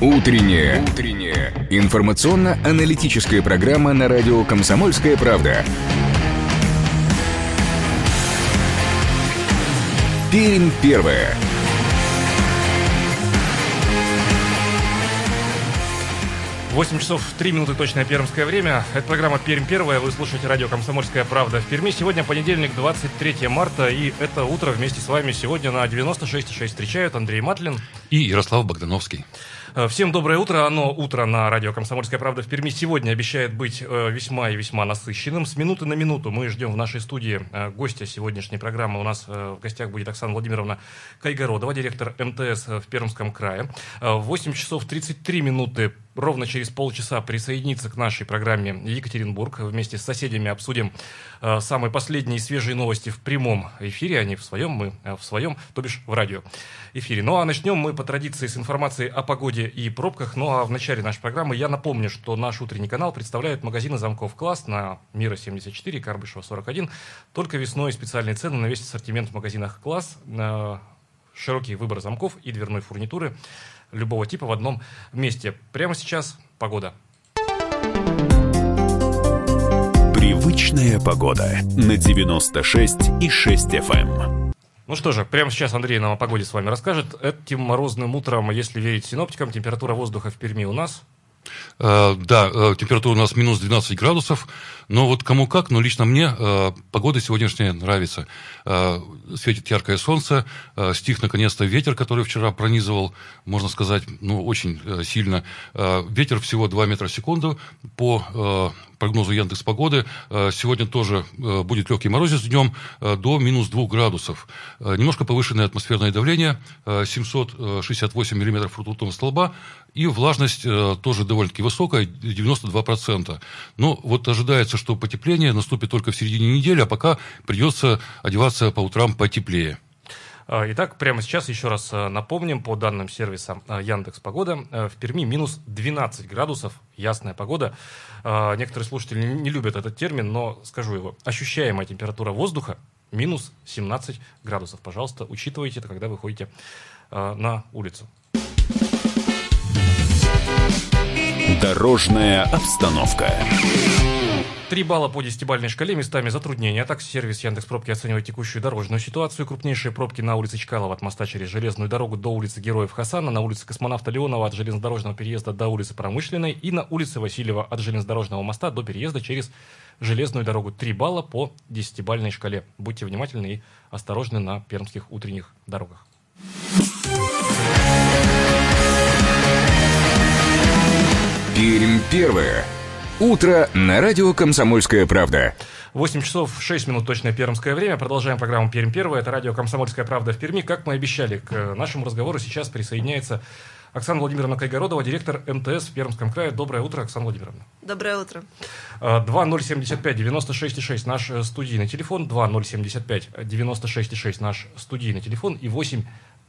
Утренняя. Утренняя. Информационно-аналитическая программа на радио «Комсомольская правда». Пермь первая. 8 часов 3 минуты точное пермское время. Это программа «Пермь первая». Вы слушаете радио «Комсомольская правда» в Перми. Сегодня понедельник, 23 марта. И это утро вместе с вами сегодня на 96,6 встречают Андрей Матлин. И Ярослав Богдановский. Э, всем доброе утро. Оно утро на радио «Комсомольская правда» в Перми сегодня обещает быть э, весьма и весьма насыщенным. С минуты на минуту мы ждем в нашей студии э, гостя сегодняшней программы. У нас в гостях будет Оксана Владимировна Кайгородова, директор МТС в Пермском крае. В 8 часов 33 минуты ровно через полчаса присоединиться к нашей программе Екатеринбург. Вместе с соседями обсудим самые последние свежие новости в прямом эфире, а не в своем, мы в своем, то бишь в радио эфире. Ну а начнем мы по традиции с информации о погоде и пробках. Ну а в начале нашей программы я напомню, что наш утренний канал представляет магазины замков «Класс» на Мира 74, Карбышева 41. Только весной специальные цены на весь ассортимент в магазинах «Класс», на широкий выбор замков и дверной фурнитуры любого типа в одном месте. Прямо сейчас погода. Привычная погода на 96 и 6 FM. Ну что же, прямо сейчас Андрей нам о погоде с вами расскажет. Этим морозным утром, если верить синоптикам, температура воздуха в Перми у нас да, uh, температура у нас минус 12 градусов, но вот кому как, но лично мне uh, погода сегодняшняя нравится. Светит яркое солнце, стих наконец-то ветер, который вчера пронизывал, можно сказать, ну, очень сильно. Ветер всего 2 метра в секунду по прогнозу Яндекс Погоды, э, сегодня тоже э, будет легкий морозец днем э, до минус 2 градусов. Немножко повышенное атмосферное давление, 768 миллиметров ртутного столба, и влажность тоже довольно-таки высокая, 92%. Но вот ожидается, что потепление наступит только в середине недели, а пока придется одеваться по утрам потеплее. А, итак, прямо сейчас еще раз а, напомним, по данным сервиса а, Яндекс Погода, в Перми минус 12 градусов, ясная погода. Некоторые слушатели не любят этот термин, но скажу его. Ощущаемая температура воздуха минус 17 градусов. Пожалуйста, учитывайте это, когда вы ходите на улицу. Дорожная обстановка. 3 балла по десятибалльной шкале, местами затруднения. А так сервис Яндекс Пробки оценивает текущую дорожную ситуацию. Крупнейшие пробки на улице Чкалова от моста через железную дорогу до улицы Героев Хасана, на улице Космонавта Леонова от железнодорожного переезда до улицы Промышленной и на улице Васильева от железнодорожного моста до переезда через железную дорогу. 3 балла по десятибалльной шкале. Будьте внимательны и осторожны на пермских утренних дорогах. Пермь первое. Утро на радио «Комсомольская правда». 8 часов 6 минут точное пермское время. Продолжаем программу «Пермь первая». Это радио «Комсомольская правда» в Перми. Как мы обещали, к нашему разговору сейчас присоединяется Оксана Владимировна Кайгородова, директор МТС в Пермском крае. Доброе утро, Оксана Владимировна. Доброе утро. 2075-96,6 наш э, студийный телефон, 2075-96,6 наш студийный телефон и 8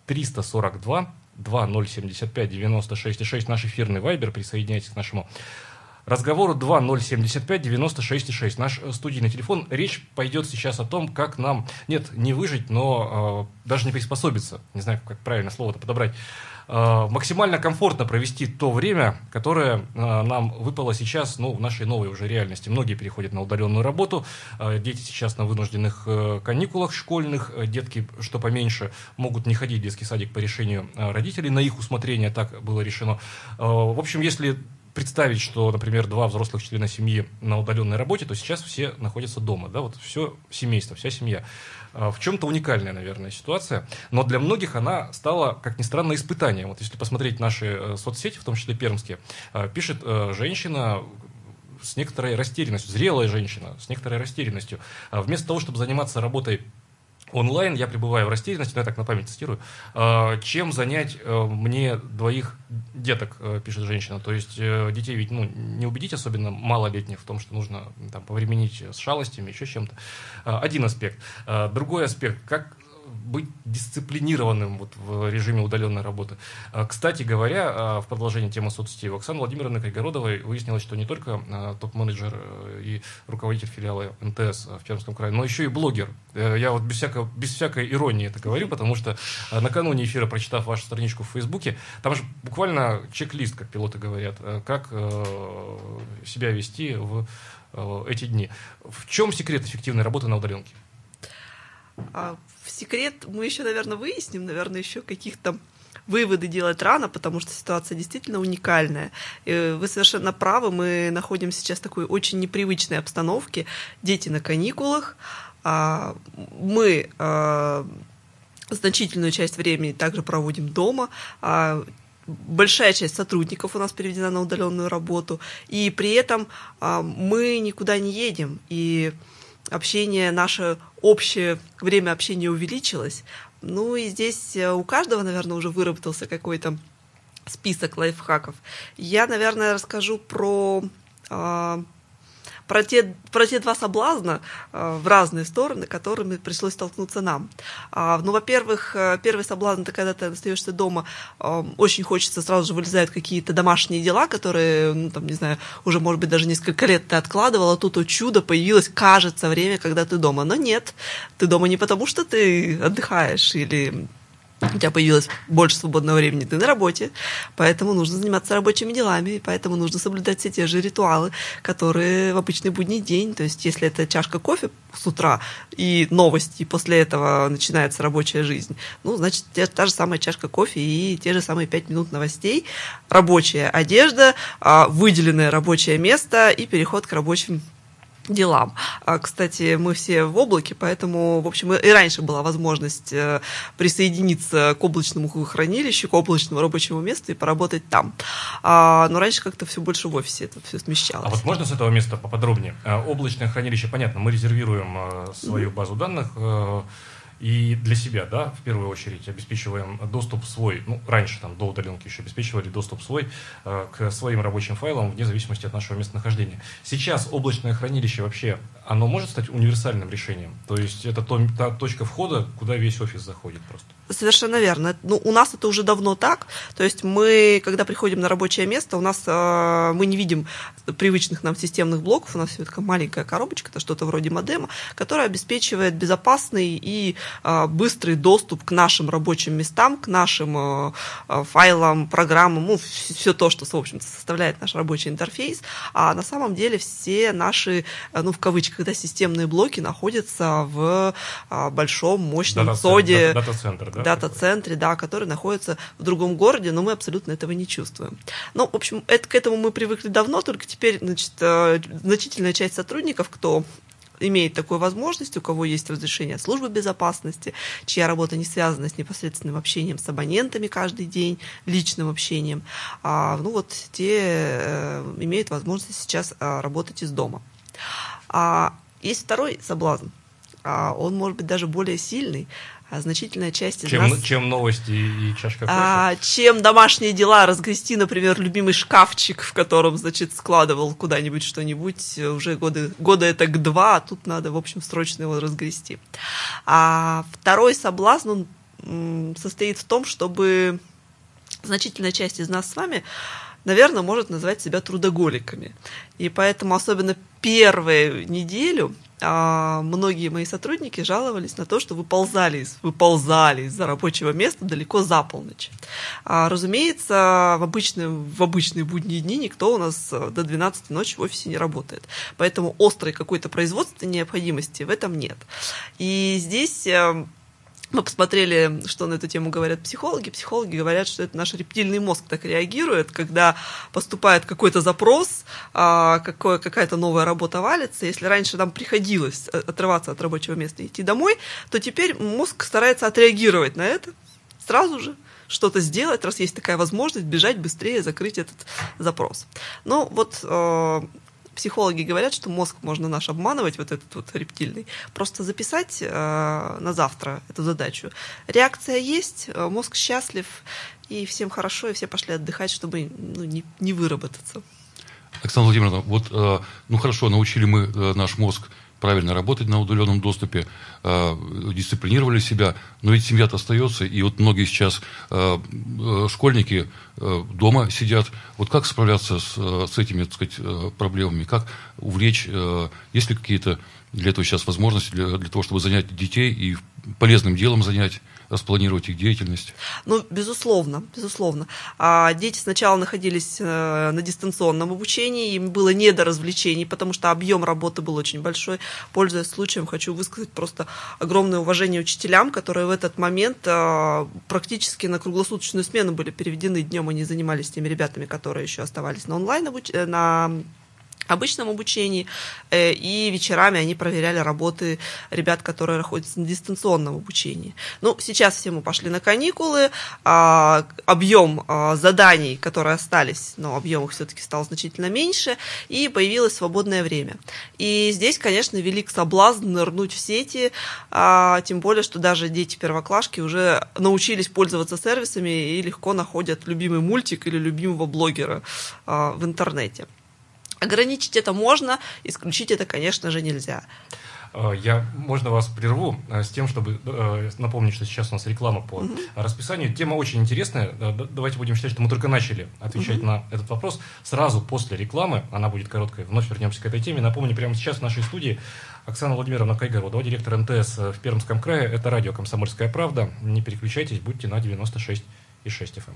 342 2075-96,6 наш эфирный вайбер. Присоединяйтесь к нашему разговору 2075 96 6. Наш э, студийный телефон. Речь пойдет сейчас о том, как нам, нет, не выжить, но э, даже не приспособиться, не знаю, как правильно слово-то подобрать, э, максимально комфортно провести то время, которое э, нам выпало сейчас, ну, в нашей новой уже реальности. Многие переходят на удаленную работу, э, дети сейчас на вынужденных э, каникулах школьных, э, детки, что поменьше, могут не ходить в детский садик по решению э, родителей, на их усмотрение так было решено. Э, в общем, если представить, что, например, два взрослых члена семьи на удаленной работе, то сейчас все находятся дома, да, вот все семейство, вся семья. А, в чем-то уникальная, наверное, ситуация, но для многих она стала, как ни странно, испытанием. Вот если посмотреть наши э, соцсети, в том числе пермские, а, пишет э, женщина, с некоторой растерянностью, зрелая женщина с некоторой растерянностью. А вместо того, чтобы заниматься работой онлайн, я пребываю в растерянности, ну, я так на память цитирую, а, чем занять э, мне двоих деток, э, пишет женщина. То есть э, детей ведь ну, не убедить, особенно малолетних, в том, что нужно там, повременить с шалостями, еще чем-то. А, один аспект. А, другой аспект, как быть дисциплинированным вот в режиме удаленной работы. А, кстати говоря, а, в продолжении темы соцсетей, у Оксаны Владимировны Кайгородовой выяснилось, что не только а, топ-менеджер э, и руководитель филиала МТС в Пермском крае, но еще и блогер. Э, я вот без, всякого, без всякой иронии это говорю, потому что накануне эфира, прочитав вашу страничку в Фейсбуке, там же буквально чек-лист, как пилоты говорят, э, как себя вести в эти дни. В чем секрет эффективной работы на удаленке? А, в секрет мы еще, наверное, выясним, наверное, еще каких-то выводы делать рано, потому что ситуация действительно уникальная. И вы совершенно правы, мы находимся сейчас в такой очень непривычной обстановке. Дети на каникулах, а, мы а, значительную часть времени также проводим дома, большая часть сотрудников у нас переведена на удаленную работу, и при этом мы никуда не едем, и общение наше общее время общения увеличилось. Ну и здесь э, у каждого, наверное, уже выработался какой-то список лайфхаков. Я, наверное, расскажу про а, про те, про те два соблазна э, в разные стороны, которыми пришлось столкнуться нам. А, ну, во-первых, э, первый соблазн, это когда ты остаешься дома, э, очень хочется, сразу же вылезают какие-то домашние дела, которые, ну, там, не знаю, уже, может быть, даже несколько лет ты откладывала, тут о чудо появилось, кажется, время, когда ты дома. Но нет, ты дома не потому, что ты отдыхаешь или у тебя появилось больше свободного времени, ты на работе, поэтому нужно заниматься рабочими делами, поэтому нужно соблюдать все те же ритуалы, которые в обычный будний день, то есть если это чашка кофе с утра и новости, и после этого начинается рабочая жизнь, ну, значит, та же самая чашка кофе и те же самые пять минут новостей, рабочая одежда, а, выделенное рабочее место и переход к рабочим делам. А, кстати, мы все в облаке, поэтому, в общем, и раньше была возможность э, присоединиться к облачному хранилищу, к облачному рабочему месту и поработать там. А, но раньше как-то все больше в офисе это все смещалось. А вот можно с этого места поподробнее? А, облачное хранилище, понятно, мы резервируем э, свою базу данных, э, и для себя, да, в первую очередь, обеспечиваем доступ свой, ну, раньше там до удаленки еще обеспечивали доступ свой э, к своим рабочим файлам вне зависимости от нашего местонахождения. Сейчас облачное хранилище вообще, оно может стать универсальным решением? То есть это то, та точка входа, куда весь офис заходит просто? Совершенно верно. Ну, у нас это уже давно так. То есть мы, когда приходим на рабочее место, у нас э, мы не видим привычных нам системных блоков. У нас все такая маленькая коробочка, это что-то вроде модема, которая обеспечивает безопасный и э, быстрый доступ к нашим рабочим местам, к нашим э, э файлам, программам, ну, все то, что, в общем-то, составляет наш рабочий интерфейс. А на самом деле все наши, э, ну, в кавычках, да, системные блоки находятся в э, большом, мощном соде. Дата-центр, да? Дата-центре, да, который находится в другом городе, но мы абсолютно этого не чувствуем. Ну, в общем, это, к этому мы привыкли давно, только теперь, значит, э, значительная часть сотрудников, кто имеет такую возможность, у кого есть разрешение от службы безопасности, чья работа не связана с непосредственным общением с абонентами каждый день, личным общением, а, ну вот те э, имеют возможность сейчас а, работать из дома. А, есть второй соблазн. А, он может быть даже более сильный а значительная часть из чем, нас... Чем новости и чашка кофе? А, чем домашние дела разгрести, например, любимый шкафчик, в котором, значит, складывал куда-нибудь что-нибудь уже годы, года это к два, а тут надо, в общем, срочно его разгрести. А второй соблазн, он состоит в том, чтобы значительная часть из нас с вами наверное, может назвать себя трудоголиками. И поэтому особенно первую неделю а, многие мои сотрудники жаловались на то, что выползали, из, выползали из-за рабочего места далеко за полночь. А, разумеется, в обычные, в обычные будние дни никто у нас э, до 12 ночи в офисе не работает. Поэтому острой какой-то производственной необходимости в этом нет. И здесь э, мы посмотрели, что на эту тему говорят психологи. Психологи говорят, что это наш рептильный мозг так реагирует, когда поступает какой-то запрос, а, какая-то новая работа валится. Если раньше нам приходилось э, отрываться от рабочего места и идти домой, то теперь мозг старается отреагировать на это сразу же что-то сделать, раз есть такая возможность, бежать быстрее, закрыть этот запрос. Ну, вот э, психологи говорят, что мозг можно наш обманывать, вот этот вот рептильный, просто записать э, на завтра эту задачу. Реакция есть, э, мозг счастлив, и всем хорошо, и все пошли отдыхать, чтобы ну, не, не выработаться. Оксана Владимировна, вот, э, ну хорошо, научили мы э, наш мозг правильно работать на удаленном доступе, э, дисциплинировали себя. Но ведь семья-то остается, и вот многие сейчас э, э, школьники дома сидят. Вот как справляться с, с этими, так сказать, проблемами? Как увлечь? Есть ли какие-то для этого сейчас возможности для, для того, чтобы занять детей и полезным делом занять? Распланировать их деятельность? Ну, безусловно, безусловно. А дети сначала находились э, на дистанционном обучении, им было не до развлечений, потому что объем работы был очень большой. Пользуясь случаем, хочу высказать просто огромное уважение учителям, которые в этот момент э, практически на круглосуточную смену были переведены. Днем они занимались теми ребятами, которые еще оставались на онлайн обуч... Э, на обычном обучении, э, и вечерами они проверяли работы ребят, которые находятся на дистанционном обучении. Ну, сейчас все мы пошли на каникулы, а, объем а, заданий, которые остались, но объем их все-таки стал значительно меньше, и появилось свободное время. И здесь, конечно, велик соблазн нырнуть в сети, а, тем более, что даже дети-первоклашки уже научились пользоваться сервисами и легко находят любимый мультик или любимого блогера в интернете. Ограничить это можно, исключить это, конечно же, нельзя. Э, я, можно вас прерву э, с тем, чтобы э, напомнить, что сейчас у нас реклама по угу. расписанию. Тема очень интересная. Давайте будем считать, что мы только начали отвечать угу. на этот вопрос. Сразу после рекламы, она будет короткой, вновь вернемся к этой теме. Напомню, прямо сейчас в нашей студии Оксана Владимировна Кайгородова, директор МТС в Пермском крае. Это радио «Комсомольская правда». Не переключайтесь, будьте на 96,6 FM.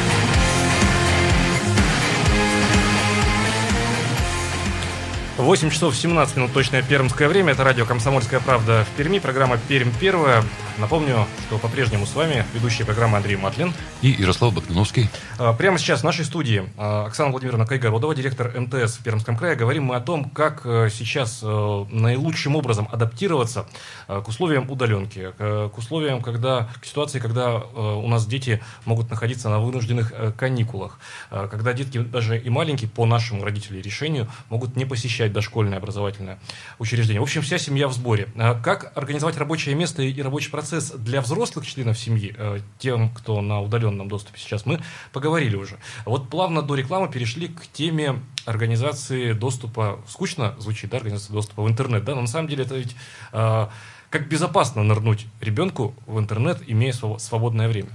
8 часов 17 минут точное пермское время. Это радио «Комсомольская правда» в Перми. Программа «Пермь первая». Напомню, что по-прежнему с вами ведущая программа Андрей Матлин. И Ярослав Богдановский. А, прямо сейчас в нашей студии а, Оксана Владимировна Кайгородова, директор МТС в Пермском крае. Говорим мы о том, как э, сейчас э, наилучшим образом адаптироваться э, к условиям удаленки, к условиям, когда, к ситуации, когда у нас дети могут находиться на вынужденных каникулах, когда детки даже и маленькие по нашему родителям решению могут не посещать посещать дошкольное образовательное учреждение. В общем, вся семья в сборе. А как организовать рабочее место и рабочий процесс для взрослых членов семьи, э, тем, кто на удаленном доступе сейчас, мы поговорили уже. Вот плавно до рекламы перешли к теме организации доступа. Скучно звучит, да, организация доступа в интернет, да, но на самом деле это ведь э, как безопасно нырнуть ребенку в интернет, имея свободное время.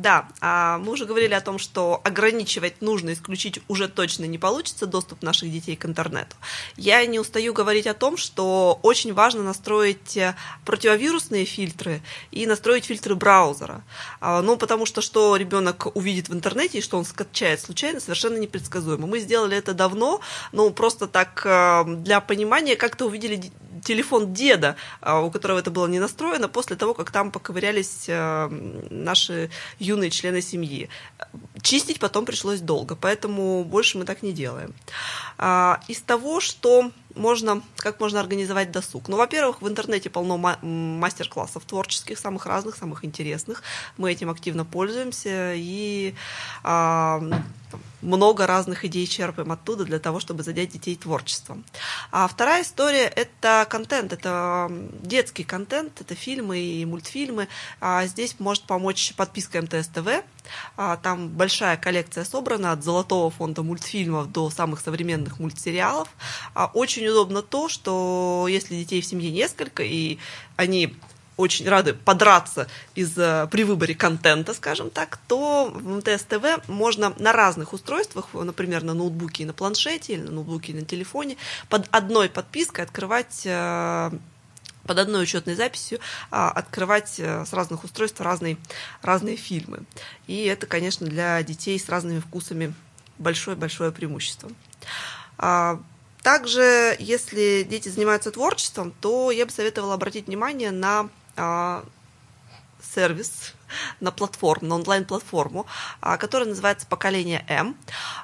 Да, а мы уже говорили о том, что ограничивать нужно, исключить уже точно не получится доступ наших детей к интернету. Я не устаю говорить о том, что очень важно настроить э, противовирусные фильтры и настроить фильтры браузера. А, ну, потому что что ребенок увидит в интернете и что он скачает случайно, совершенно непредсказуемо. Мы сделали это давно, ну, просто так э, для понимания, как-то увидели телефон деда, а, у которого это было не настроено, после того, как там поковырялись э, наши юные члены семьи. Чистить потом пришлось долго, поэтому больше мы так не делаем. А, из того, что можно, как можно организовать досуг? Ну, во-первых, в интернете полно мастер-классов творческих, самых разных, самых интересных. Мы этим активно пользуемся и а, много разных идей черпаем оттуда для того, чтобы задеть детей творчеством. А вторая история – это контент, это детский контент, это фильмы и мультфильмы. А здесь может помочь подписка МТС ТВ. А там большая коллекция собрана от золотого фонда мультфильмов до самых современных мультсериалов. А очень удобно то, что если детей в семье несколько, и они очень рады подраться из, при выборе контента, скажем так, то в МТС ТВ можно на разных устройствах, например, на ноутбуке и на планшете, или на ноутбуке и на телефоне, под одной подпиской открывать э, под одной учетной записью а, открывать э, с разных устройств разные, разные фильмы. И это, конечно, для детей с разными вкусами большое-большое преимущество. А, также, если дети занимаются творчеством, то я бы советовала обратить внимание на сервис на платформу, на онлайн-платформу, а, которая называется «Поколение М».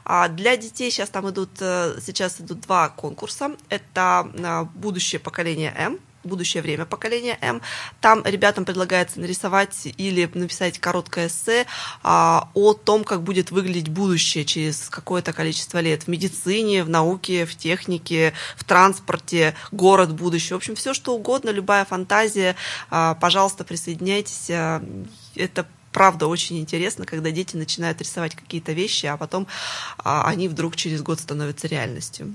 А, для детей сейчас там идут, э, сейчас идут два конкурса. Это будущее поколение М, «Будущее время поколения М». Там ребятам предлагается нарисовать или написать короткое эссе а, о том, как будет выглядеть будущее через какое-то количество лет в медицине, в науке, в технике, в транспорте, город будущего. В общем, все что угодно, любая фантазия. А, пожалуйста, присоединяйтесь. А, это правда очень интересно, когда дети начинают рисовать какие-то вещи, а потом а, они вдруг через год становятся реальностью.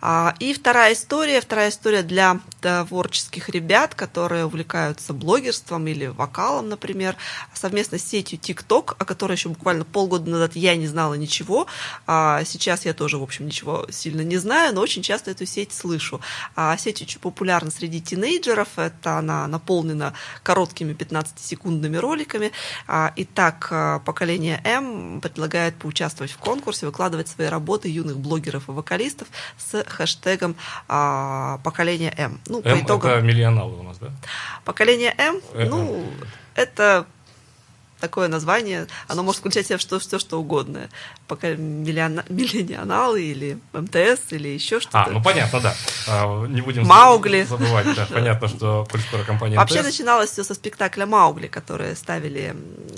А, и вторая история, вторая история для творческих ребят, которые увлекаются блогерством или вокалом, например, совместно с сетью TikTok, о которой еще буквально полгода назад я не знала ничего. А сейчас я тоже, в общем, ничего сильно не знаю, но очень часто эту сеть слышу. А сеть очень популярна среди тинейджеров, это она наполнена короткими 15-секундными роликами, итак, а, поколение М предлагает поучаствовать в конкурсе, выкладывать свои работы юных блогеров и вокалистов с хэштегом а, поколение М. Ну, М по итогам... это миллионалы у нас, да? Поколение М, э, ну, это такое название, оно может включать в себя что, все, что угодно. Пока миллионалы или МТС или еще что-то. А, ну понятно, да. А, не будем Маугли. забывать. Да. Понятно, что коль скоро компания Вообще МТС... начиналось все со спектакля Маугли, который ставили,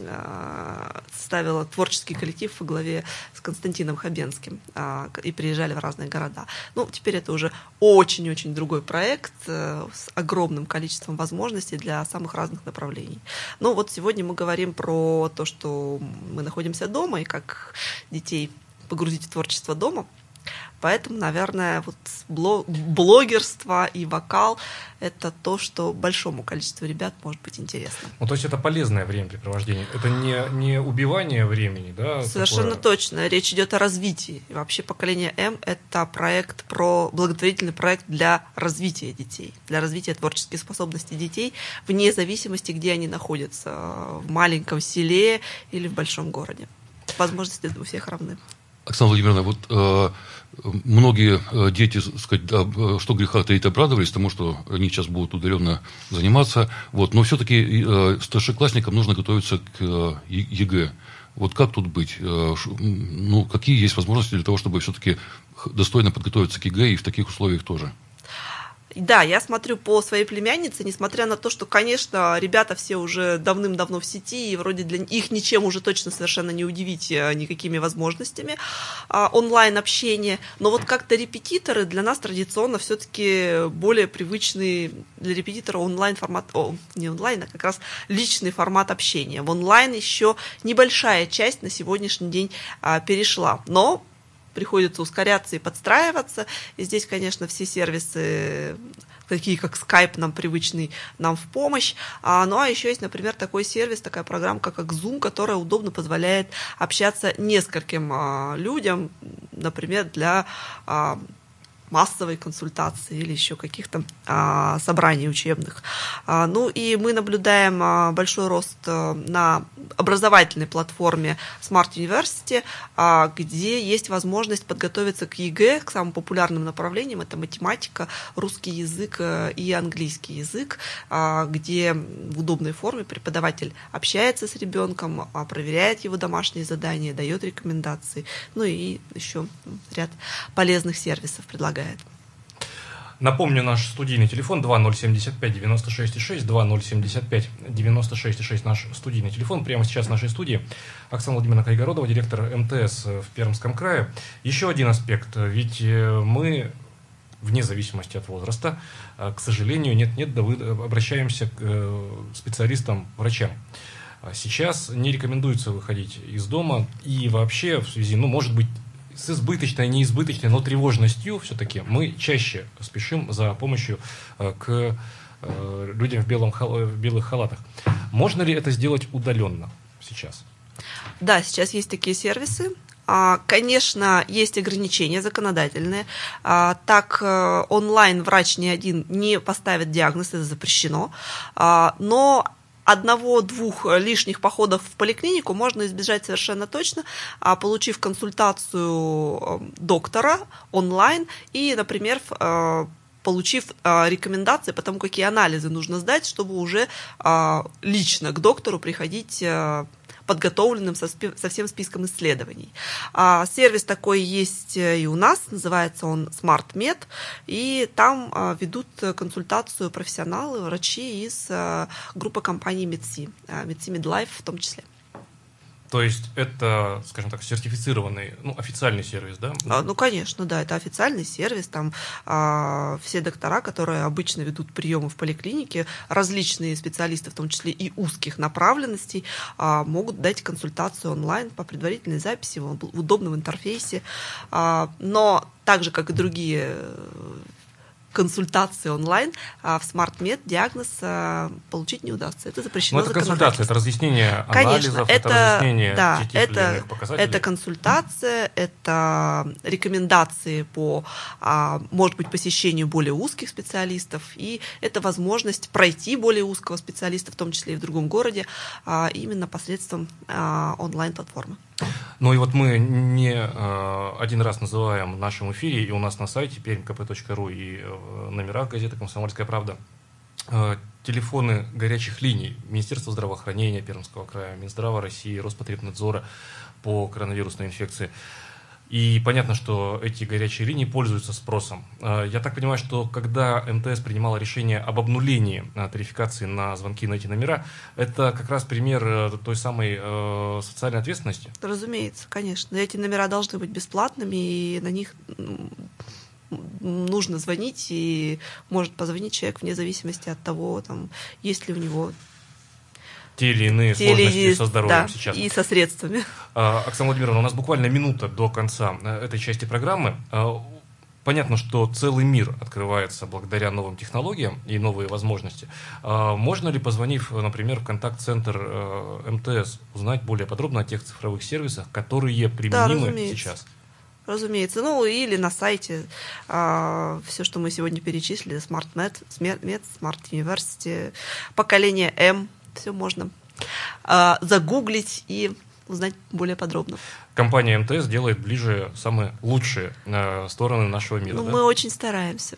а, ставила творческий коллектив во главе с Константином Хабенским а, и приезжали в разные города. Ну, теперь это уже очень-очень другой проект э, с огромным количеством возможностей для самых разных направлений. Ну, вот сегодня мы говорим про про то, что мы находимся дома и как детей погрузить в творчество дома. Поэтому, наверное, вот блогерство и вокал – это то, что большому количеству ребят может быть интересно. Ну, то есть это полезное времяпрепровождение, это не, не убивание времени, да? Совершенно такое... точно. Речь идет о развитии. И вообще поколение М – это проект про благотворительный проект для развития детей, для развития творческих способностей детей, вне зависимости, где они находятся – в маленьком селе или в большом городе. Возможности у всех равны. Оксана Владимировна, вот э, многие э, дети, сказать, да, что греха таить, обрадовались тому, что они сейчас будут удаленно заниматься, вот, но все-таки э, старшеклассникам нужно готовиться к э, ЕГЭ. Вот как тут быть? Э, ну, какие есть возможности для того, чтобы все-таки достойно подготовиться к ЕГЭ и в таких условиях тоже? Да, я смотрю по своей племяннице, несмотря на то, что, конечно, ребята все уже давным-давно в сети, и вроде для их ничем уже точно совершенно не удивить э, никакими возможностями а, онлайн-общения, но вот как-то репетиторы для нас традиционно все-таки более привычный для репетитора онлайн-формат, о, не онлайн, а как раз личный формат общения. В онлайн еще небольшая часть на сегодняшний день а, перешла, но приходится ускоряться и подстраиваться. И здесь, конечно, все сервисы такие как Skype нам привычный нам в помощь. А, ну а еще есть, например, такой сервис, такая программка, как Zoom, которая удобно позволяет общаться нескольким а, людям, например, для а, массовой консультации или еще каких-то а, собраний учебных. А, ну и мы наблюдаем а, большой рост а, на образовательной платформе Smart University, а, где есть возможность подготовиться к ЕГЭ, к самым популярным направлениям. Это математика, русский язык а, и английский язык, а, где в удобной форме преподаватель общается с ребенком, а, проверяет его домашние задания, дает рекомендации, ну и еще ряд полезных сервисов предлагает помогает. Напомню, наш студийный телефон 2075-96-6, 2075-96-6, наш студийный телефон. Прямо сейчас в нашей студии Оксана Владимировна Кайгородова, директор МТС в Пермском крае. Еще один аспект, ведь э, мы вне зависимости от возраста, э, к сожалению, нет-нет, да вы обращаемся к э, специалистам, врачам. А сейчас не рекомендуется выходить из дома и вообще в связи, ну, может быть, с избыточной, неизбыточной, но тревожностью все-таки мы чаще спешим за помощью э, к э, людям в, белом, в белых халатах. Можно ли это сделать удаленно сейчас? Да, сейчас есть такие сервисы. А, конечно, есть ограничения законодательные. А, так, э, онлайн врач ни один не поставит диагноз, это запрещено. А, но одного-двух лишних походов в поликлинику можно избежать совершенно точно, а получив консультацию э, доктора онлайн и, например, э, получив э, рекомендации по тому, какие анализы нужно сдать, чтобы уже лично к доктору приходить подготовленным со, со всем списком исследований. А, сервис такой есть и у нас, называется он SmartMed, и там а, ведут консультацию профессионалы, врачи из а, группы компании MedSi, а, MedSi MedLife в том числе. То есть это, скажем так, сертифицированный, ну, официальный сервис, да? А, ну, конечно, да, это официальный сервис. Там а, все доктора, которые обычно ведут приемы в поликлинике, различные специалисты, в том числе и узких направленностей, а, могут дать консультацию онлайн по предварительной записи в, удобном интерфейсе. А, но так же, как и другие консультации онлайн, а в SmartMed диагноз а, получить не удастся. Это запрещено Но это консультация, это разъяснение Конечно, анализов, это, это разъяснение да, это, показателей. это консультация, это рекомендации по, а, может быть, посещению более узких специалистов, и это возможность пройти более узкого специалиста, в том числе и в другом городе, а, именно посредством а, онлайн-платформы. Ну и вот мы не э, один раз называем в нашем эфире, и у нас на сайте permkp.ru и э, номерах газеты «Комсомольская правда» э, телефоны горячих линий Министерства здравоохранения Пермского края, Минздрава России, Роспотребнадзора по коронавирусной инфекции. И понятно, что эти горячие линии пользуются спросом. Э, я так понимаю, что когда МТС принимала решение об обнулении э, тарификации на звонки на эти номера, это как раз пример э, той самой социальной ответственности? Разумеется, конечно. Эти номера должны быть бесплатными, и на них нужно звонить, и может позвонить человек вне зависимости от того, там, есть ли у него те или иные те сложности или... со здоровьем да, сейчас. И со средствами. А, Оксана Владимировна, у нас буквально минута до конца э, этой части программы. А, понятно, что целый мир открывается благодаря новым технологиям и новые возможности. А, можно ли, позвонив, например, в контакт-центр э, МТС, узнать более подробно о тех цифровых сервисах, которые применимы да, сейчас? Разумеется. Ну, или на сайте а, все, что мы сегодня перечислили, SmartMed, SmartMed, Smart University, поколение М, все можно а, загуглить и узнать более подробно. Компания МТС делает ближе самые лучшие э, стороны нашего мира. Ну, да? мы очень стараемся.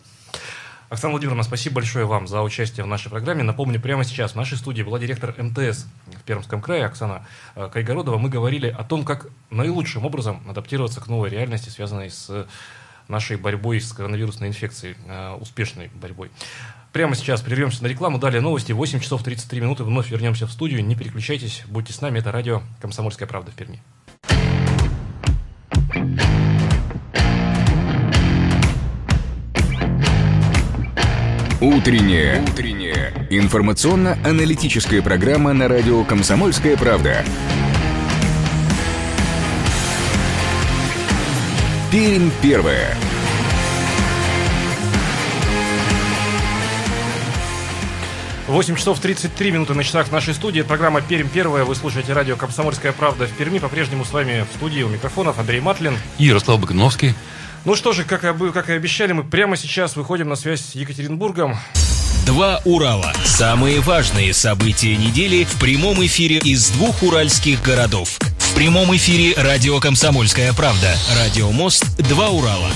Оксана Владимировна, спасибо большое вам за участие в нашей программе. Напомню, прямо сейчас в нашей студии была директор МТС в Пермском крае Оксана э, Кайгородова. Мы говорили о том, как наилучшим образом адаптироваться к новой реальности, связанной с нашей борьбой с коронавирусной инфекцией, э, успешной борьбой. Прямо сейчас прервемся на рекламу, далее новости, 8 часов 33 минуты, вновь вернемся в студию, не переключайтесь, будьте с нами, это радио «Комсомольская правда» в Перми. Утренняя. Утренняя. Информационно-аналитическая программа на радио «Комсомольская правда». Пермь первая. Восемь часов 33 минуты на часах нашей студии. Программа «Пермь первая». Вы слушаете радио «Комсомольская правда» в Перми. По-прежнему с вами в студии у микрофонов Андрей Матлин. И Ярослав Багановский. Ну что же, как и, как и обещали, мы прямо сейчас выходим на связь с Екатеринбургом. Два Урала. Самые важные события недели в прямом эфире из двух уральских городов. В прямом эфире радио «Комсомольская правда». Радио «Мост». Два Урала.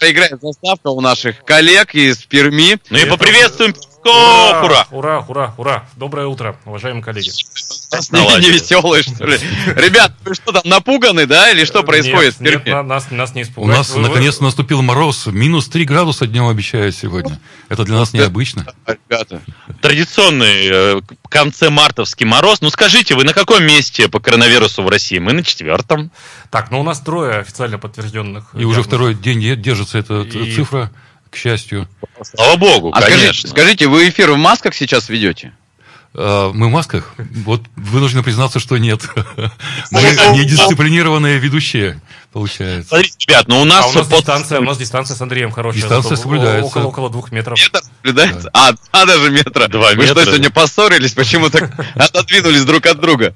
Играет заставка у наших коллег из Перми. Ну и поприветствуем Ура! Ура, ура, ура! Доброе утро, уважаемые коллеги. Не, не веселые, что ли? Ребят, вы что там, напуганы, да? Или что происходит в Нет, нет, нас, нас не У испугать. нас Вы- вы- наконец наступил мороз. Минус 3 градуса днем обещают сегодня. Это для нас необычно. Ребята, Традиционный э, к- конце мартовский мороз. Ну скажите, вы на каком месте по коронавирусу в России? Мы на четвертом. Так, ну у нас трое официально подтвержденных. И уже диагнозов. второй день де- держится эта И- цифра, к счастью. Слава богу, а скажите, конечно. скажите, вы эфир в масках сейчас ведете? А, Мы в масках? Вот вынуждены признаться, что нет. Мы недисциплинированные ведущие, получается. Смотрите, ребят, ну у А нас, у нас под- дистанция, у нас дистанция с Андреем хорошая. Дистанция соблюдается. Около, около двух метров. Метр соблюдается? А, два даже метра. Два Вы что, метра. сегодня поссорились? Почему так отодвинулись друг от друга?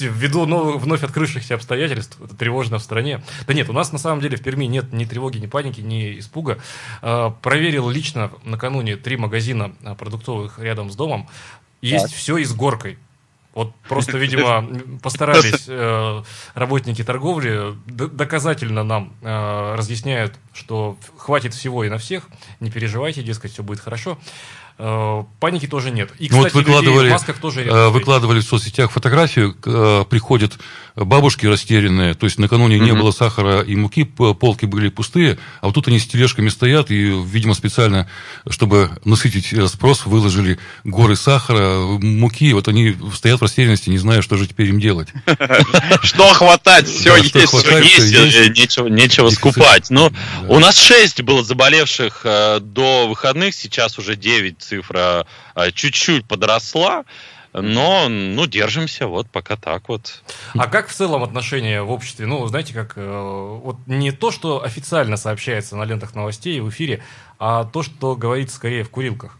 Ввиду новых, вновь открывшихся обстоятельств, это тревожно в стране. Да нет, у нас на самом деле в Перми нет ни тревоги, ни паники, ни испуга. А, Проверил лично накануне три магазина а, продуктовых рядом с домом. Есть все и с горкой. Вот просто, видимо, постарались э, работники торговли доказательно нам э, разъясняют, что хватит всего и на всех, не переживайте, дескать, все будет хорошо. Э, паники тоже нет. И, Ну, вот кстати, людей выкладывали, в масках тоже э, редко выкладывали в соцсетях фотографию, э, приходят бабушки растерянные, то есть накануне не Мгм. было сахара и муки, полки были пустые, а вот тут они с тележками стоят, и, видимо, специально, чтобы насытить э, спрос, выложили горы сахара, муки, вот они стоят в растерянности, не зная, что же теперь им делать. Что хватать? Все есть. э, нечего, скупать. Ну, у нас 6 было заболевших э, до выходных, сейчас уже 9 цифра э, чуть-чуть подросла. Но, ну, держимся, вот пока так вот. А как в целом отношения в обществе? Ну, знаете, как э, вот не то, что официально сообщается на лентах новостей в эфире, а то, что говорится скорее в курилках.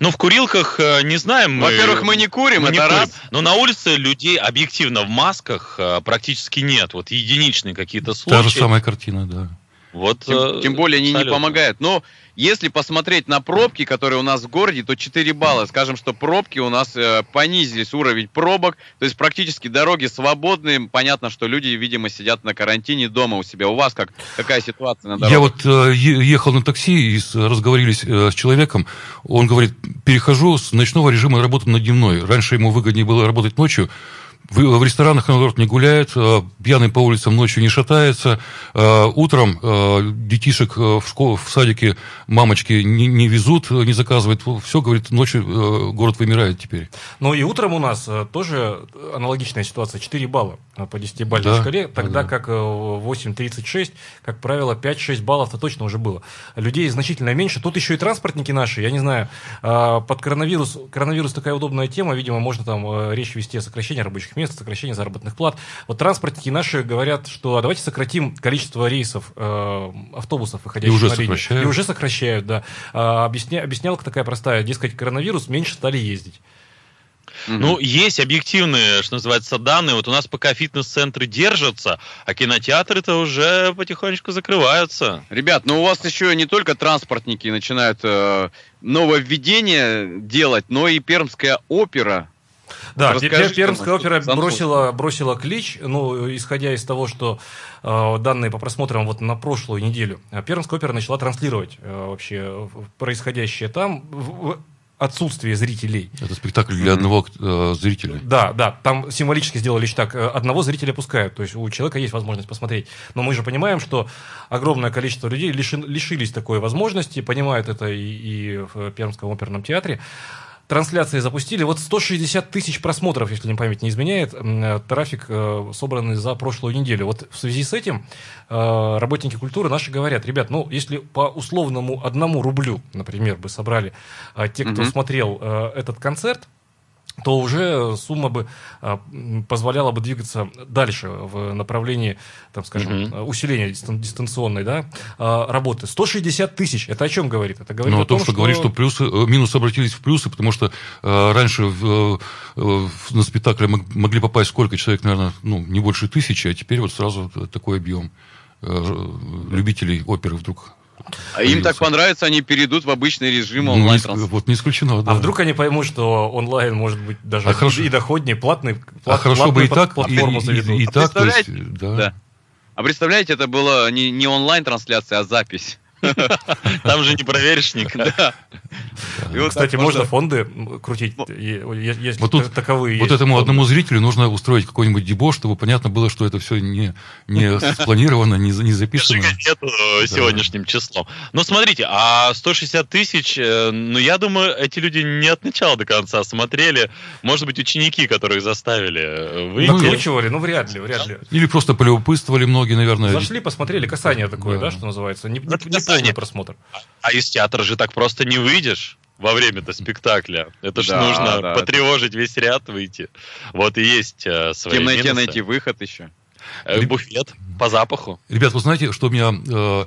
Ну, в курилках э, не знаем. мы- Во-первых, мы не курим, мы не это курим. раз. Но на улице людей объективно в масках э, практически нет. Вот единичные какие-то Та случаи. же самая картина, да. Вот, Тем, э, тем более они не абсолютно. помогают. Но если посмотреть на пробки, которые у нас в городе, то 4 балла. Скажем, что пробки у нас э, понизились, уровень пробок. То есть практически дороги свободные. Понятно, что люди, видимо, сидят на карантине дома у себя. У вас как, какая ситуация на дорогах? Я вот э, ехал на такси и разговорились э, с человеком. Он говорит, перехожу с ночного режима работы на дневной. Раньше ему выгоднее было работать ночью. В, ресторанах народ не гуляет, э, пьяный по улицам ночью не шатается. Э, утром э, детишек в школу, в садике мамочки не, не везут, не заказывают. Все, говорит, ночью город вымирает теперь. Ну и утром у нас тоже аналогичная ситуация. 4 балла по 10-бальной Да, шкале, тогда да. как э, 8.36, как правило, 5-6 баллов-то точно уже было. Людей значительно меньше. Тут еще и транспортники наши, я не знаю, под коронавирус, коронавирус такая удобная тема, видимо, можно там речь вести о сокращении рабочих мест, сокращении заработных плат. Вот транспортники наши говорят, что а давайте сократим количество рейсов э, автобусов, выходящих уже на линию. сокращают. И уже сокращают, да. А, объясня, объяснялка такая простая, дескать, коронавирус, меньше стали ездить. Мгм. Ну, есть объективные, что называется, данные. Вот у нас пока фитнес-центры держатся, а кинотеатры-то уже потихонечку закрываются. Ребят, ну у вас еще не только транспортники начинают э, нововведения делать, но и пермская опера. Да, Пер- Пермская опера бросила, бросила клич, ну, исходя из того, что э, данные по просмотрам вот на прошлую неделю. А Пермская опера начала транслировать э, вообще происходящее там в, в отсутствие зрителей. Это спектакль для одного э, зрителя. Да, да, там символически сделали лишь так. э, Одного зрителя пускают, то есть у человека есть возможность посмотреть. Но мы же понимаем, что огромное количество людей лиши- лишились такой возможности, понимают это и, и в Пермском оперном театре. Трансляции запустили. Вот 160 тысяч просмотров, если мне память не изменяет, э, трафик, э, собранный за прошлую неделю. Вот в связи с этим э, работники культуры наши говорят, ребят, ну, если по условному одному рублю, например, бы собрали э, те, кто Мгм. смотрел этот концерт, то уже сумма бы а, позволяла бы двигаться дальше в направлении, там, скажем, Мгм. усиления дистан- дистанционной да, а, работы. 160 тысяч. Это о чем говорит? Это говорит Ну, о том, что, говорит, что плюсы, э, минусы обратились в плюсы, потому что э, раньше в, э, на спектакль мог- могли попасть сколько человек, наверное, ну, не больше тысячи, а теперь вот сразу такой объем э, любителей оперы вдруг. А им так понравится, они перейдут в обычный режим Ну, не онлайн иск- вот не исключено, да. А вдруг они поймут, что онлайн может быть даже А и- хорошо- и доходнее, платный, а плат- хорошо бы и так, и, платформу и- заведут. и- и А так, то есть, представляете? да. Да. А представляете, это была не, не онлайн-трансляция, а запись. Там же не проверишь никогда. Вот Кстати, можно фонды крутить, если Вот тут та- таковые Вот есть этому фонды. одному зрителю нужно устроить какой-нибудь дебош, чтобы понятно было, что это все не, не спланировано, не, не записано. нету сегодняшним числом. Ну, смотрите, а 160 тысяч, э, ну, я думаю, эти люди не от начала до конца смотрели. Может быть, ученики, которых заставили э, выйти. Накручивали? Ну, вряд ли, вряд ли. Или просто полюбопытствовали многие, наверное. Зашли, посмотрели, касание такое, Да. да, что называется. Не, не- не полный касание. просмотр. А из театра же так просто не выйдешь во время-то спектакля. Это ж Да, нужно да, потревожить весь ряд, выйти. Вот и есть э, свои темноте минусы. найти выход еще. Э, буфет по запаху. Ребят, вы знаете, что меня э,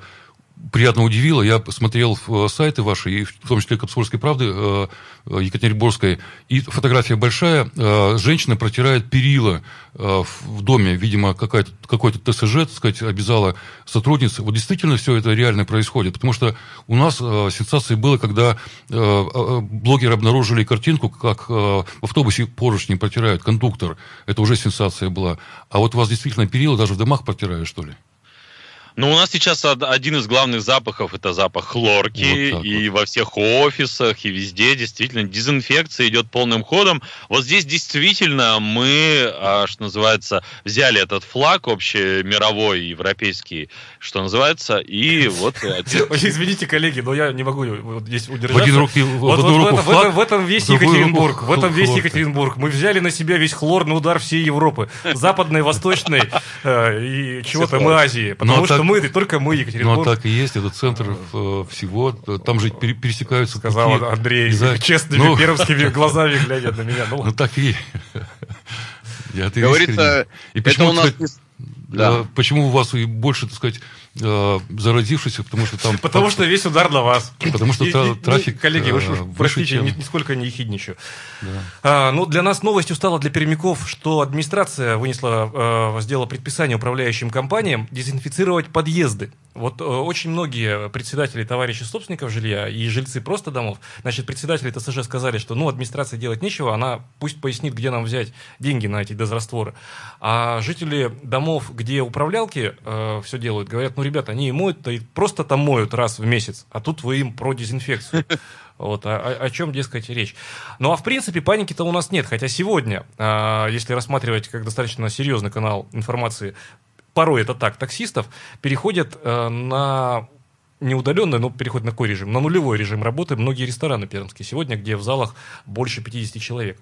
приятно удивило? Я посмотрел в, э, сайты ваши, в том числе «Комсомольской правды», э, э, Екатеринбургской, и фотография большая. женщина протирает перила в, доме. Видимо, какая-то, какой-то ТСЖ, так сказать, обязала сотрудниц. Вот действительно все это реально происходит. Потому что у нас сенсацией было, когда блогеры обнаружили картинку, как в автобусе поручни протирают кондуктор. Это уже сенсация была. А вот у вас действительно перила даже в домах протирают, что ли? Ну, у нас сейчас од- один из главных запахов это запах хлорки. Вот и во всех офисах, и везде действительно дезинфекция идет полным ходом. Вот здесь действительно мы, а, что называется, взяли этот флаг общемировой, европейский, что называется, и вот... Извините, коллеги, но я не могу вот здесь В удержаться. один руки, в Вот, вот руку в, в флаг, этом- в этом весь в Екатеринбург. В этом весь. Екатеринбург. Мы взяли на себя весь хлорный удар всей Европы. Западной, Восточной э, и чего-то мы Азии. Потому Ну, а что мы, только мы, Ну, Екатеринбург. а так и есть, это центр э, всего. Там же пере- пересекаются Сказал пути. Андрей, знаю, честными ну, пермскими глазами глядя на меня. Ну, Ну, так и Я Говорится, искренне. И это почему, у нас... кстати, Да. э, почему у вас и больше, так сказать, э, заразившихся, потому что там... Потому что весь удар на вас. Потому что И- трафик, Коллеги, вы э, выше, простите, чем- ни- нисколько не ехидничаю. А, ну, для нас новостью стало для пермяков, что администрация вынесла, э, сделала предписание управляющим компаниям дезинфицировать подъезды. Вот э, очень многие председатели, товарищи собственников жилья и жильцы просто домов, значит, председатели ТСЖ сказали, что, ну, администрации делать нечего, она пусть пояснит, где нам взять деньги на эти дезрастворы. А жители домов, где управлялки все делают, говорят, ну, ребята, они и моют, и просто там моют раз в месяц, а тут вы им про дезинфекцию. Вот, о, о- о чем, дескать, речь. Ну, а в принципе, паники-то у нас нет. Хотя сегодня, а, если рассматривать как достаточно серьезный канал информации, порой это так, таксистов переходят э, на не удаленный, но переходят на какой режим? На нулевой режим работы многие рестораны пермские сегодня, где в залах больше 50 человек.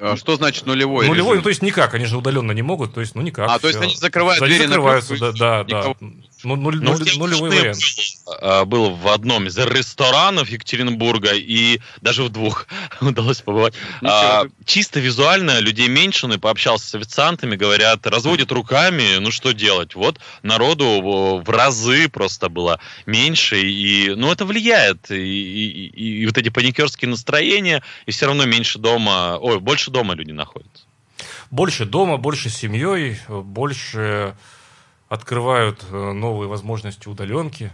А Что значит нулевой? нулевой, ну, режим? то есть никак, они же удаленно не могут, то есть, ну, никак. А, то есть они закрывают они двери на закрываются, ключ, да, да, да. никого- Ну, нуль- Ну, нуль- нулевой вариант. а, Был в одном из ресторанов Екатеринбурга и даже в двух удалось побывать. Ничего А, чисто визуально людей меньше, и пообщался с официантами, говорят, разводят руками, ну что делать? Вот народу в в разы просто было меньше, и ну это влияет, и, и- и- и вот эти паникерские настроения, и все равно меньше дома, ой, больше дома люди находятся. Больше дома, больше семьей, больше открывают э, новые возможности удаленки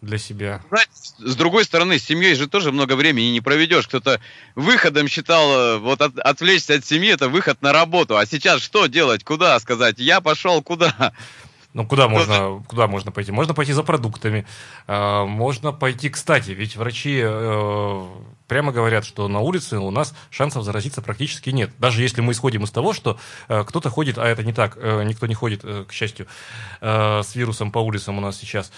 для себя. Знаете, с другой стороны, с семьей же тоже много времени не проведешь. Кто-то выходом считал, э, вот от- отвлечься от семьи, это выход на работу. А сейчас что делать? Куда сказать? Я пошел куда? Ну, куда можно, куда можно пойти? Можно пойти за продуктами. А, Можно пойти, кстати, ведь врачи э, прямо говорят, что на улице у нас шансов заразиться практически нет. Даже если мы исходим из того, что э, кто-то ходит, а это не так, э, никто не ходит, э, к счастью, э, с вирусом по улицам у нас сейчас.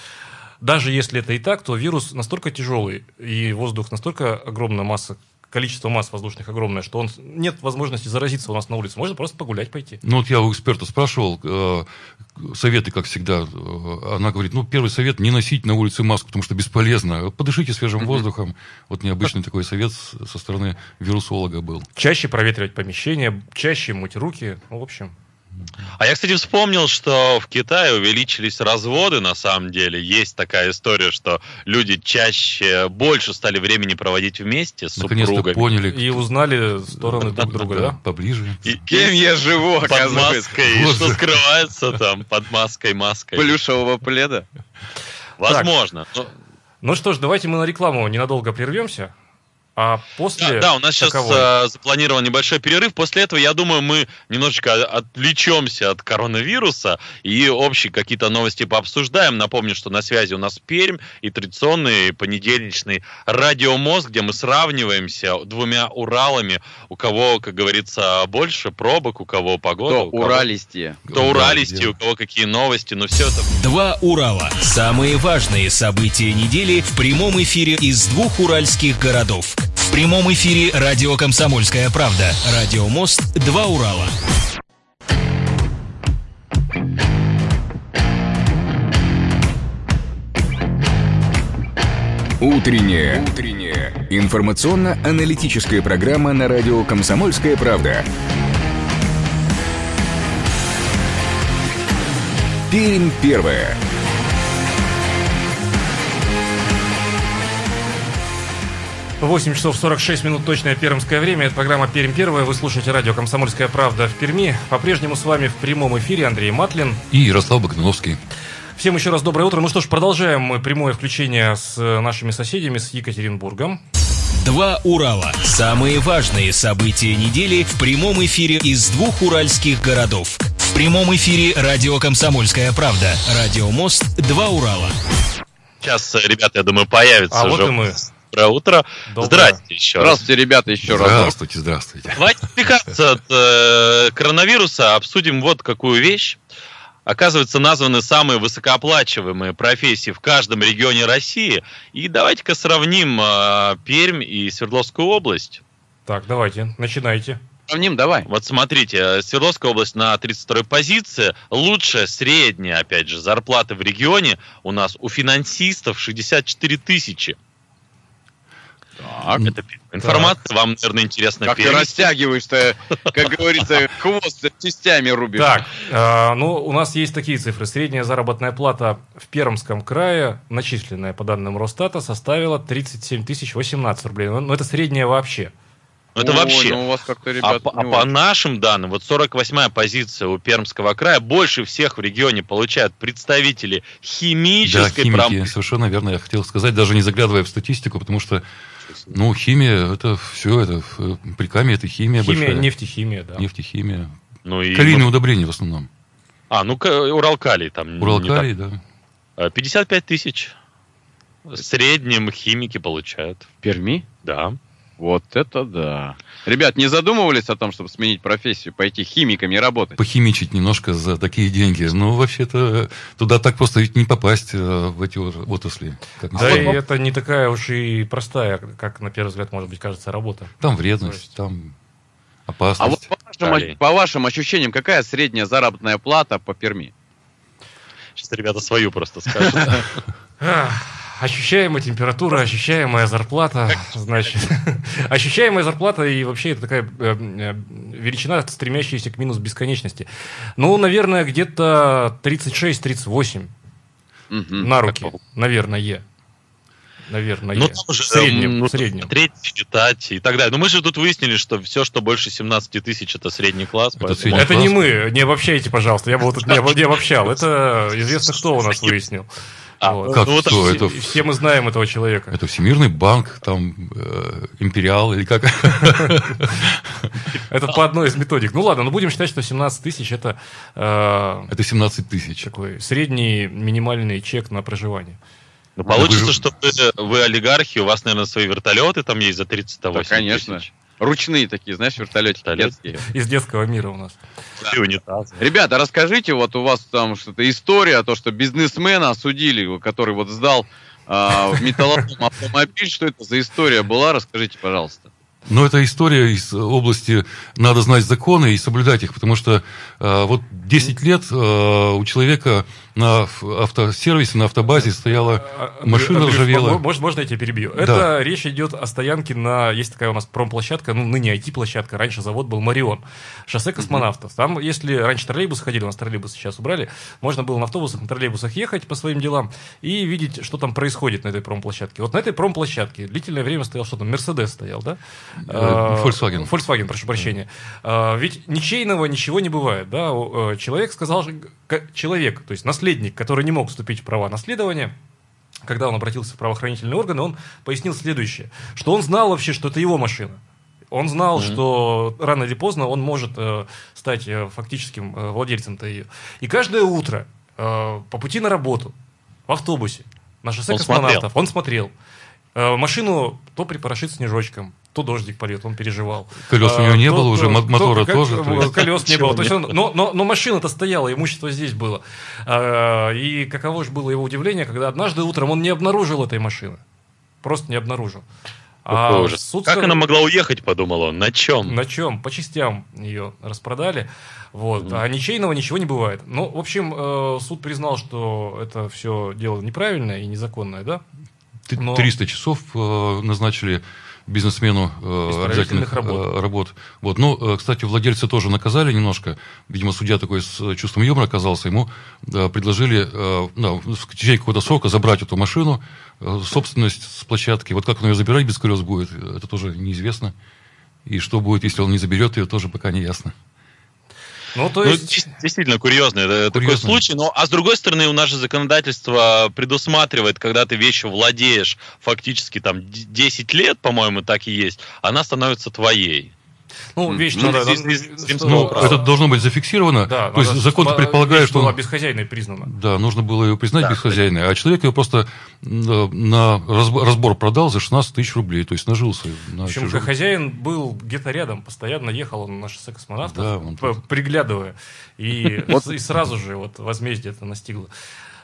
Даже если это и так, то вирус настолько тяжелый, и воздух настолько огромная масса, количество масс воздушных огромное, что он нет возможности заразиться у нас на улице. Можно просто погулять пойти. Ну, вот я у эксперта спрашивал, э, советы, как всегда. Э, Она говорит, ну, первый совет, не носить на улице маску, потому что бесполезно. Подышите свежим воздухом. Вот необычный такой совет со стороны вирусолога был. Чаще проветривать помещение, чаще мыть руки. Ну, в общем, А я, кстати, вспомнил, что в Китае увеличились разводы, на самом деле. Есть такая история, что люди чаще, больше стали времени проводить вместе с Наконец-то супругами. поняли. и узнали стороны друг друга, да? Поближе. И- Кем я живу, под оказывается? маской, что скрывается там под маской, маской. Плюшевого пледа. Возможно. Ну что ж, давайте мы на рекламу ненадолго прервемся. А после... Да, да, у нас сейчас э, запланирован небольшой перерыв. После этого, я думаю, мы немножечко отвлечемся от коронавируса и общие какие-то новости пообсуждаем. Напомню, что на связи у нас Пермь и традиционный понедельничный радиомост, где мы сравниваемся двумя Уралами. У кого, как говорится, больше пробок, у кого погода, То у кого- уралистие. кто Да, уралисти, где- у кого какие новости. Но все это Два Урала. Самые важные события недели в прямом эфире из двух уральских городов. В прямом эфире радио «Комсомольская правда». Радио «Мост». Два Урала. Утренняя. Утренняя. Информационно-аналитическая программа на радио «Комсомольская правда». Пермь первая. Восемь часов 46 минут точное пермское время. Это программа «Пермь первая». Вы слушаете радио «Комсомольская правда» в Перми. По-прежнему с вами в прямом эфире Андрей Матлин. И Ярослав Богдановский. Всем еще раз доброе утро. Ну что ж, продолжаем мы прямое включение с нашими соседями, с Екатеринбургом. Два Урала. Самые важные события недели в прямом эфире из двух уральских городов. В прямом эфире радио «Комсомольская правда». Радио «Мост» 2 Урала. Сейчас, ребята, я думаю, появится А уже. вот и мы. Доброе утро. Доброе. Здрасте еще раз. Здравствуйте, ребята, еще раз. Здравствуйте, здравствуйте. Давайте отвлекаться от э, коронавируса, обсудим вот какую вещь. Оказывается, названы самые высокооплачиваемые профессии в каждом регионе России. И давайте-ка сравним э, Пермь и Свердловскую область. Так, давайте, начинайте. Сравним, давай. Вот смотрите, э, Свердловская область на 32-й позиции. Лучшая средняя, опять же, зарплата в регионе у нас у финансистов 64 тысячи. Так. Это информация, вам, наверное, интересно. Как ты растягиваешь-то, как говорится, хвост частями рубишь. Так, э, ну, у нас есть такие цифры. Средняя заработная плата в Пермском крае, начисленная по данным Росстата, составила 37 тысяч 18 рублей. Ну, это средняя вообще. Ну, Это Ой, вообще. ну у вас как-то, А, ребят, по, а по нашим данным, вот 48-я позиция у Пермского края, больше всех в регионе получают представители Да, химической химики, промышленности. совершенно верно, я хотел сказать, даже не заглядывая в статистику, потому что, ну, химия, это все, это э, при каме это химия, Химия, большая. нефтехимия, да. Нефтехимия. Ну, и, Калийные удобрения в основном. а, ну, ка- Уралкалий там. Уралкалий, да. так. А, 55 тысяч. В среднем химики получают. В Перми? Да. Вот это да. Ребят, не задумывались о том, чтобы сменить профессию, пойти химиками работать? Похимичить немножко за такие деньги. Ну, вообще-то, туда так просто ведь не попасть э, в эти от- отрасли. как Да и это не такая уж и простая, как на первый взгляд, может быть, кажется, работа. Там вредность, есть- там А опасность. вот по вашим, по вашим ощущениям, какая средняя заработная плата по Перми? Сейчас ребята свою просто скажут. Ощущаемая температура, ощущаемая зарплата, значит, ощущаемая зарплата и вообще это такая э, э, величина, стремящаяся к минус бесконечности. Ну, наверное, где-то 36-38 Мгм. на руки, наверное. Наверное. Ну, там уже, в среднем, м, ну, в среднем. смотреть, читать и так далее. Но мы же тут выяснили, что все, что больше 17 тысяч, это средний класс. Это поэтому- средний Это не мы, не обобщайте, пожалуйста, я бы вот тут не, не обобщал. Это известно, кто у нас выяснил. А, Вот. Как ну, вот кто? Все- Это, Все мы знаем этого человека. это Всемирный банк, там, э, Империал или как? Это по одной из методик. Ну ладно, но будем считать, что 17 тысяч это э, Это 17 тысяч. такой средний минимальный чек на проживание. Ну, получится, что вы, вы олигархи, у вас, наверное, свои вертолеты там есть за 38 Да, конечно. тысяч. Ручные такие, знаешь, вертолетики Вертолет. детские. Из детского мира у нас. И унитазы. Ребята, расскажите, вот у вас там что-то история, то, что бизнесмена осудили, который вот сдал а, в металлолом автомобиль, что это за история была, расскажите, пожалуйста. Но это история из области «надо знать законы и соблюдать их», потому что э, вот 10 лет э, у человека на автосервисе, на автобазе стояла А, машина Андрюш, ржавела. мо- Можно, можно я тебя перебью? Это речь идет о стоянке на... Есть такая у нас промплощадка, ну, ныне IT-площадка, раньше завод был Марион. Шоссе космонавтов. Там, если раньше троллейбусы ходили, у нас троллейбусы сейчас убрали, можно было на автобусах, на троллейбусах ехать по своим делам и видеть, что там происходит на этой промплощадке. Вот на этой промплощадке длительное время стоял что там, Мерседес стоял, да? Э, Volkswagen. Volkswagen, прошу прощения. А, Ведь ничейного ничего не бывает, да? Э, Человек сказал, человек, то есть наследник, который не мог вступить в права наследования, когда он обратился в правоохранительные органы, он пояснил следующее, что он знал вообще, что это его машина. Он знал, что рано или поздно он может э, стать э, фактическим э, владельцем-то ее. И каждое утро э, по пути на работу в автобусе на шоссе Он космонавтов он смотрел. Э, машину то припорошит снежочком, то дождик пойдет, он переживал. Колес у А, него не то- было уже, то- мо- то- мотора как- тоже, то э, есть- Колес не было. То есть он- но, но, но машина-то стояла, имущество здесь было. А, И каково же было его удивление, когда однажды утром он не обнаружил этой машины. Просто не обнаружил. А суд Как она могла уехать, подумал он. На чем? на чем? По частям ее распродали. Вот. А ничейного ничего не бывает. Ну, в общем, э, суд признал, что это все дело неправильное и незаконное, да? Но- 300 часов э, назначили бизнесмену э, обязательных работ. э, работ. Вот. Ну, э, кстати, владельца тоже наказали немножко. Видимо, судья такой с э, чувством юмора оказался. Ему э, предложили э, да, в течение какого-то срока забрать эту машину, э, собственность с площадки. Вот как он ее забирать без колес будет, это тоже неизвестно. И что будет, если он не заберет ее, тоже пока не ясно. Ну, то Ну, есть... дес- действительно курьезный это такой Курьезный. случай. Но, а с другой стороны, у нас же законодательство предусматривает, когда ты вещью владеешь фактически там д- 10 лет, по-моему, так и есть, она становится твоей. Ну, вещь Ну, надо... здесь- здесь- Ну, это должно быть зафиксировано. Да, То есть закон по- предполагает, что... была безхозяйной признана. Да, нужно было ее признать бесхозяйной, а человек ее просто м, на разбор, продал за 16 тысяч рублей, то есть нажился на В общем, чужом. хозяин был где-то рядом, постоянно ехал он на шоссе космонавтов, Да, он приглядывая. И, и сразу же вот возмездие это настигло.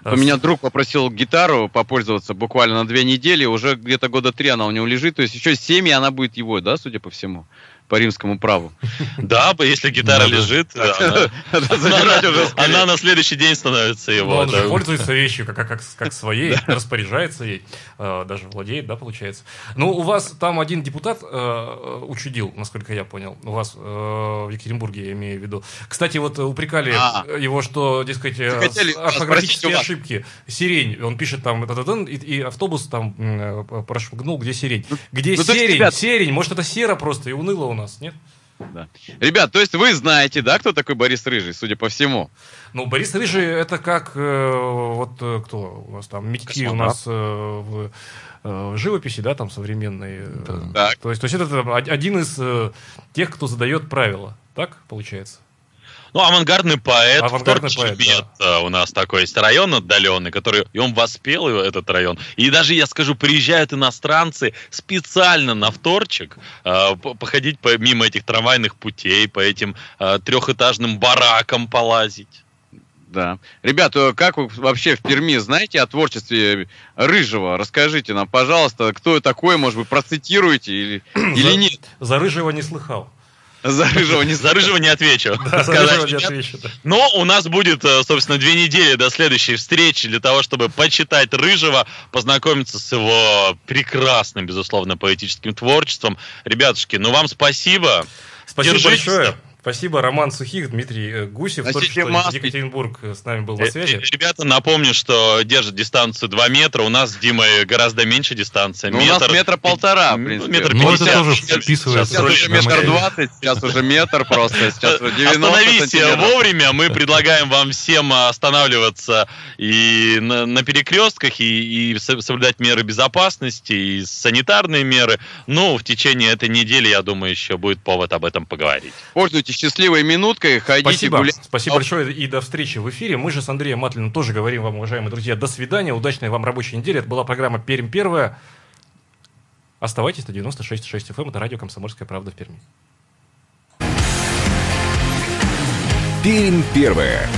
У меня друг попросил гитару попользоваться буквально на две недели, уже где-то года три она у него лежит, то есть еще семь, и она будет его, да, судя по всему, по римскому праву. Да, если гитара лежит, она, на следующий день становится Но его. он же пользуется вещью как, как, как своей, распоряжается ей, э, даже владеет, да, получается. Ну, у вас там один депутат э, учудил, насколько я понял, у вас э, в Екатеринбурге, я имею в виду. Кстати, вот э, упрекали А. его, что, дескать, э, орфографические вас. ошибки. Сирень, он пишет там, и, автобус там э, прошмыгнул, где сирень. Где ну, есть, серень? ребят- Серень, может, это сера просто и уныло у нас, нет? Да. Ребят, то есть вы знаете, да, кто такой Борис Рыжий, судя по всему? Ну, Борис Рыжий, это как, э, вот э, кто у нас там, Митьки у нас э, в, э, в живописи, да, там современные. э, Так. То есть, то есть это там, од- один из э, тех, кто задает правила, так получается? Ну, авангардный поэт, Авангардный поэт, Бед, э, у нас такой есть район отдаленный, который, и он воспел его, этот район. И даже, я скажу, приезжают иностранцы специально на вторчик э, по- походить по, мимо этих трамвайных путей, по этим э, трехэтажным баракам полазить. Да. Ребята, как вы вообще в Перми знаете о творчестве Рыжего? Расскажите нам, пожалуйста, кто такой, может быть, процитируете или, или нет? За Рыжего не слыхал. За Рыжего не За Рыжего не отвечу. За Сказать Рыжего не отвечу, да. Но у нас будет, э, собственно, две недели до следующей встречи для того, чтобы почитать Рыжего, познакомиться с его прекрасным, безусловно, поэтическим творчеством. Ребятушки, ну вам спасибо. Спасибо Держитесь. большое. Спасибо, Роман Сухих, Дмитрий э, Гусев. Только Носите что из маски. Екатеринбург э, с нами был на Э, связи. Ребята, напомню, что держат дистанцию 2 метра. У нас с Димой гораздо меньше дистанция. Ну, у нас метра полтора, в Ну, принципе. метр Ну, это пятьдесят. тоже Сейчас- вписывается. Сейчас уже метр двадцать, сейчас уже метр просто, сейчас уже 90 Остановись вовремя. Мы предлагаем вам всем останавливаться и на, на перекрестках, и, и со- соблюдать меры безопасности, и санитарные меры. Ну, в течение этой недели, я думаю, еще будет повод об этом поговорить. Пользуйтесь счастливой минуткой, ходите Спасибо. гулять. Спасибо большое и до встречи в эфире. Мы же с Андреем Матлиным тоже говорим вам, уважаемые друзья, до свидания, удачной вам рабочей недели. Это была программа «Пермь первая». Оставайтесь на 96.6 FM, это радио «Комсомольская правда» в Перми. Пермь первая.